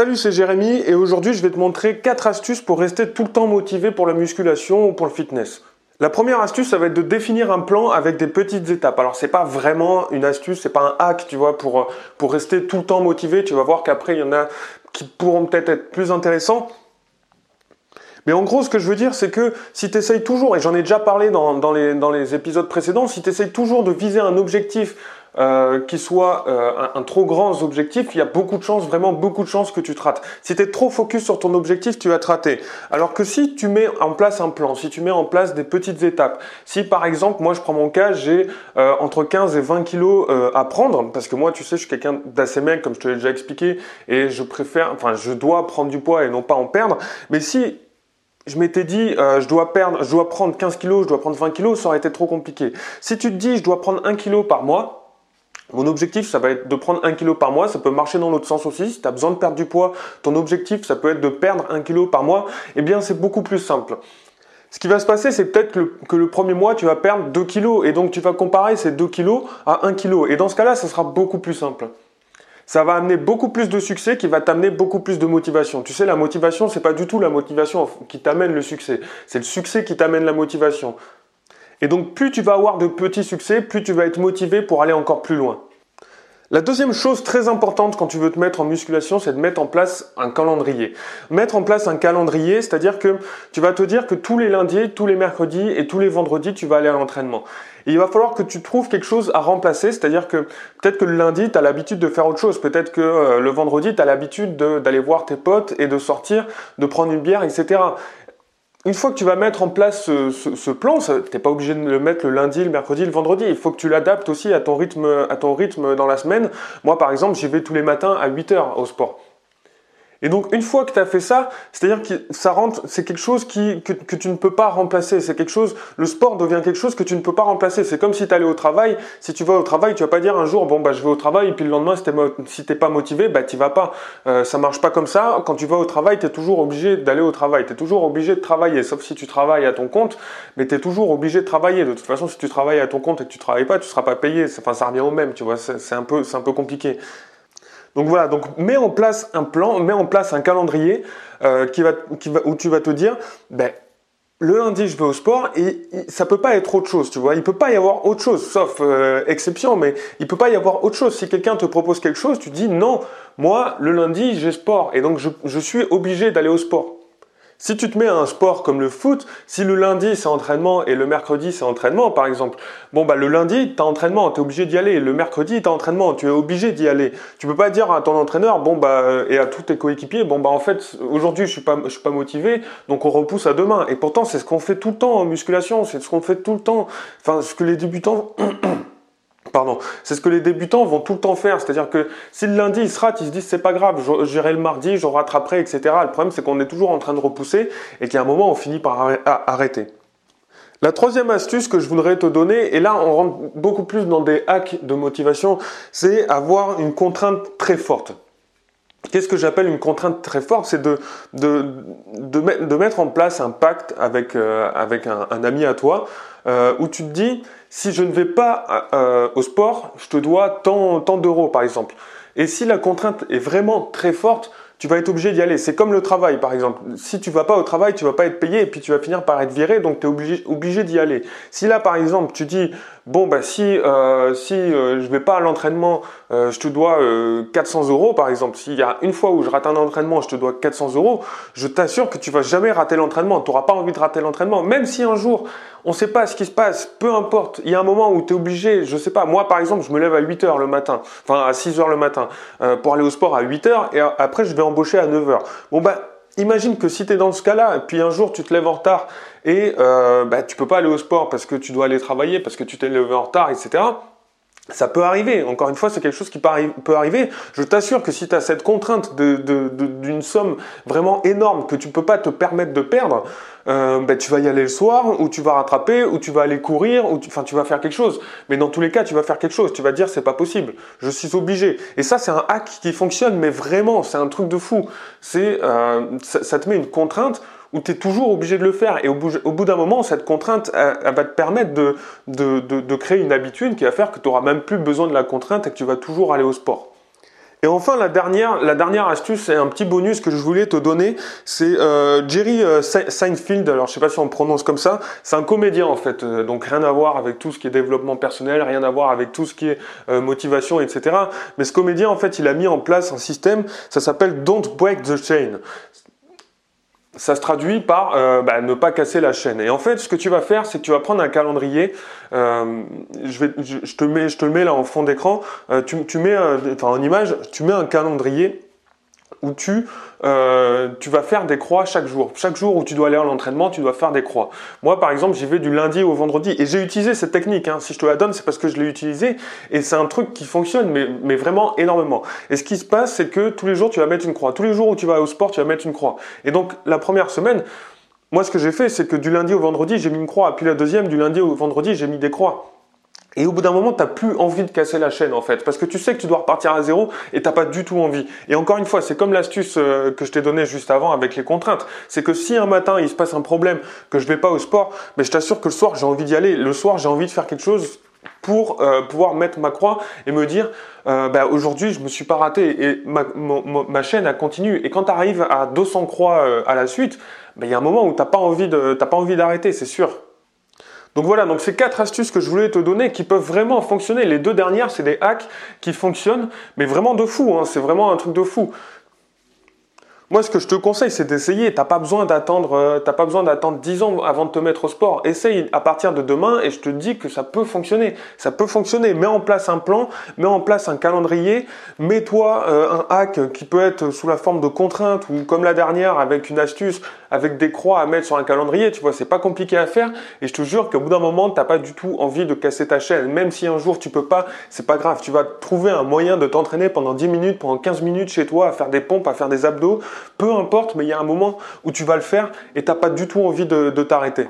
Salut, c'est Jérémy et aujourd'hui je vais te montrer 4 astuces pour rester tout le temps motivé pour la musculation ou pour le fitness. La première astuce, ça va être de définir un plan avec des petites étapes. Alors c'est pas vraiment une astuce, c'est pas un hack, tu vois, pour, pour rester tout le temps motivé. Tu vas voir qu'après il y en a qui pourront peut-être être plus intéressants. Mais en gros, ce que je veux dire, c'est que si tu essayes toujours, et j'en ai déjà parlé dans, dans, les, dans les épisodes précédents, si tu essayes toujours de viser un objectif euh, qui soit euh, un, trop grand objectif, il y a beaucoup de chances, vraiment beaucoup de chances que tu te rates. Si tu es trop focus sur ton objectif, tu vas te rater. Alors que si tu mets en place un plan, si tu mets en place des petites étapes, si par exemple, moi je prends mon cas, j'ai euh, entre 15 et 20 kilos à prendre, parce que moi tu sais, je suis quelqu'un d'assez maigre, comme je te l'ai déjà expliqué, et je préfère, enfin je dois prendre du poids et non pas en perdre, mais si je m'étais dit, je dois perdre, je dois prendre 15 kilos, je dois prendre 20 kilos, ça aurait été trop compliqué. Si tu te dis, je dois prendre 1 kilo par mois, mon objectif, ça va être de prendre 1 kg par mois. Ça peut marcher dans l'autre sens aussi. Si tu as besoin de perdre du poids, ton objectif, ça peut être de perdre 1 kg par mois. Eh bien, c'est beaucoup plus simple. Ce qui va se passer, c'est peut-être que, le premier mois, tu vas perdre 2 kg. Et donc, tu vas comparer ces 2 kg à 1 kg. Et dans ce cas-là, ça sera beaucoup plus simple. Ça va amener beaucoup plus de succès qui va t'amener beaucoup plus de motivation. Tu sais, la motivation, c'est pas du tout la motivation qui t'amène le succès. C'est le succès qui t'amène la motivation. Et donc plus tu vas avoir de petits succès, plus tu vas être motivé pour aller encore plus loin. La deuxième chose très importante quand tu veux te mettre en musculation, c'est de mettre en place un calendrier. Mettre en place un calendrier, c'est-à-dire que tu vas te dire que tous les lundis, tous les mercredis et tous les vendredis, tu vas aller à l'entraînement. Il va falloir que tu trouves quelque chose à remplacer, c'est-à-dire que peut-être que le lundi, tu as l'habitude de faire autre chose, peut-être que euh, le vendredi, tu as l'habitude d'aller voir tes potes et de sortir, de prendre une bière, etc une fois que tu vas mettre en place ce, plan, tu n'es pas obligé de le mettre le lundi, le mercredi, le vendredi. Il faut que tu l'adaptes aussi à ton rythme, à ton rythme dans la semaine. Moi, par exemple, j'y vais tous les matins à 8 heures au sport. Et donc une fois que tu as fait ça, c'est-à-dire que ça rentre, c'est quelque chose qui, que, tu ne peux pas remplacer. C'est quelque chose, le sport devient quelque chose que tu ne peux pas remplacer. C'est comme si tu allais au travail. Si tu vas au travail, tu vas pas dire un jour, bon bah je vais au travail, et puis le lendemain, si tu n'es pas motivé, bah tu vas pas. Euh, ça marche pas comme ça. Quand tu vas au travail, tu es toujours obligé d'aller au travail. Tu es toujours obligé de travailler, sauf si tu travailles à ton compte, mais tu es toujours obligé de travailler. De toute façon, si tu travailles à ton compte et que tu travailles pas, tu seras pas payé. Enfin, ça revient au même, tu vois. C'est un peu, c'est un peu compliqué. Donc voilà, donc mets en place un plan, mets en place un calendrier euh, qui va, où tu vas te dire, ben, le lundi je vais au sport et, ça peut pas être autre chose, tu vois. Il peut pas y avoir autre chose, sauf euh, exception, mais il peut pas y avoir autre chose. Si quelqu'un te propose quelque chose, tu dis non, moi le lundi j'ai sport et donc je suis obligé d'aller au sport. Si tu te mets à un sport comme le foot, si le lundi c'est entraînement et le mercredi c'est entraînement par exemple, bon bah le lundi tu as entraînement, tu es obligé d'y aller, le mercredi tu as entraînement, tu es obligé d'y aller. Tu peux pas dire à ton entraîneur bon bah et à tous tes coéquipiers bon bah en fait aujourd'hui je suis pas je suis pas motivé donc on repousse à demain et pourtant c'est ce qu'on fait tout le temps en musculation, c'est ce qu'on fait tout le temps. Enfin ce que les débutants Pardon, c'est ce que les débutants vont tout le temps faire, c'est-à-dire que si le lundi ils se ratent, ils se disent c'est pas grave, j'irai le mardi, je rattraperai, etc. Le problème c'est qu'on est toujours en train de repousser et qu'à un moment on finit par arrêter. La troisième astuce que je voudrais te donner, et là on rentre beaucoup plus dans des hacks de motivation, c'est avoir une contrainte très forte. Qu'est-ce que j'appelle une contrainte très forte C'est de, de, de, mettre en place un pacte avec, euh, avec un, ami à toi euh, où tu te dis, si je ne vais pas euh, au sport, je te dois tant, tant d'euros par exemple. Et si la contrainte est vraiment très forte, tu vas être obligé d'y aller. C'est comme le travail, par exemple. Si tu vas pas au travail, tu vas pas être payé et puis tu vas finir par être viré, donc tu es obligé, obligé d'y aller. Si là, par exemple, tu dis, bon, bah si, euh, si euh, je vais pas à l'entraînement, euh, je te dois 400 euros, par exemple. S'il y a une fois où je rate un entraînement, je te dois 400 euros, je t'assure que tu vas jamais rater l'entraînement. Tu n'auras pas envie de rater l'entraînement. Même si un jour, on ne sait pas ce qui se passe, peu importe. Il y a un moment où tu es obligé, je sais pas, moi par exemple, je me lève à 8 heures le matin, enfin à 6 heures le matin, pour aller au sport à 8 heures et après je vais embaucher à 9 heures. Bon ben, imagine que si tu es dans ce cas-là, et puis un jour tu te lèves en retard et euh, bah, tu peux pas aller au sport parce que tu dois aller travailler, parce que tu t'es levé en retard, etc. Ça peut arriver. Encore une fois, c'est quelque chose qui peut arriver. Je t'assure que si tu as cette contrainte d'une somme vraiment énorme que tu ne peux pas te permettre de perdre, euh, ben, tu vas y aller le soir, ou tu vas rattraper, ou tu vas aller courir, ou tu, enfin tu vas faire quelque chose. Mais dans tous les cas, tu vas faire quelque chose. Tu vas dire c'est pas possible. Je suis obligé. Et ça, c'est un hack qui fonctionne, mais vraiment, c'est un truc de fou. C'est euh, ça te met une contrainte où tu es toujours obligé de le faire. Et au bout, d'un moment, cette contrainte, elle, va te permettre de, créer une habitude qui va faire que tu n'auras même plus besoin de la contrainte et que tu vas toujours aller au sport. Et enfin, la dernière, la dernière astuce, c'est un petit bonus que je voulais te donner. C'est euh, Jerry euh, Seinfeld. Alors, je sais pas si on prononce comme ça. C'est un comédien en fait, euh, donc rien à voir avec tout ce qui est développement personnel, rien à voir avec tout ce qui est motivation, etc. Mais ce comédien, en fait, il a mis en place un système. Ça s'appelle Don't Break the Chain ça se traduit par bah, ne pas casser la chaîne. Et en fait, ce que tu vas faire, c'est que tu vas prendre un calendrier. je, vais, je, te mets, mets là en fond d'écran. tu, tu, mets, enfin en image, tu mets un calendrier où tu, euh, tu vas faire des croix chaque jour. Chaque jour où tu dois aller à l'entraînement, tu dois faire des croix. Moi, par exemple, j'y vais du lundi au vendredi et j'ai utilisé cette technique. Hein. Si je te la donne, c'est parce que je l'ai utilisé et c'est un truc qui fonctionne, mais, mais vraiment énormément. Et ce qui se passe, c'est que tous les jours, tu vas mettre une croix. Tous les jours où tu vas au sport, tu vas mettre une croix. Et donc, la première semaine, moi, ce que j'ai fait, c'est que du lundi au vendredi, j'ai mis une croix. Puis la deuxième, du lundi au vendredi, j'ai mis des croix. Et au bout d'un moment, tu n'as plus envie de casser la chaîne en fait, parce que tu sais que tu dois repartir à zéro et t'as pas du tout envie. Et encore une fois, c'est comme l'astuce euh, que je t'ai donnée juste avant avec les contraintes. C'est que si un matin il se passe un problème, que je vais pas au sport, mais je t'assure que le soir j'ai envie d'y aller. Le soir j'ai envie de faire quelque chose pour euh, pouvoir mettre ma croix et me dire euh, bah, aujourd'hui je me suis pas raté et ma, chaîne a continué. Et quand tu arrives à 200 croix à la suite, bah, il y a un moment où t'as pas envie de t'as pas envie d'arrêter, c'est sûr. Donc voilà, donc c'est quatre astuces que je voulais te donner qui peuvent vraiment fonctionner. Les deux dernières, c'est des hacks qui fonctionnent, mais vraiment de fou. Hein. c'est vraiment un truc de fou. Moi, ce que je te conseille, c'est d'essayer. T'as pas besoin d'attendre, euh, t'as pas besoin d'attendre 10 ans avant de te mettre au sport. Essaye à partir de demain et je te dis que ça peut fonctionner. Ça peut fonctionner. Mets en place un plan, mets en place un calendrier, mets-toi euh, un hack qui peut être sous la forme de contraintes ou comme la dernière avec une astuce, avec des croix à mettre sur un calendrier. Tu vois, c'est pas compliqué à faire. Et je te jure qu'au bout d'un moment, t'as pas du tout envie de casser ta chaîne. Même si un jour tu peux pas, c'est pas grave. Tu vas trouver un moyen de t'entraîner pendant 10 minutes, pendant 15 minutes chez toi à faire des pompes, à faire des abdos peu importe, mais il y a un moment où tu vas le faire et tu n'as pas du tout envie de, de t'arrêter.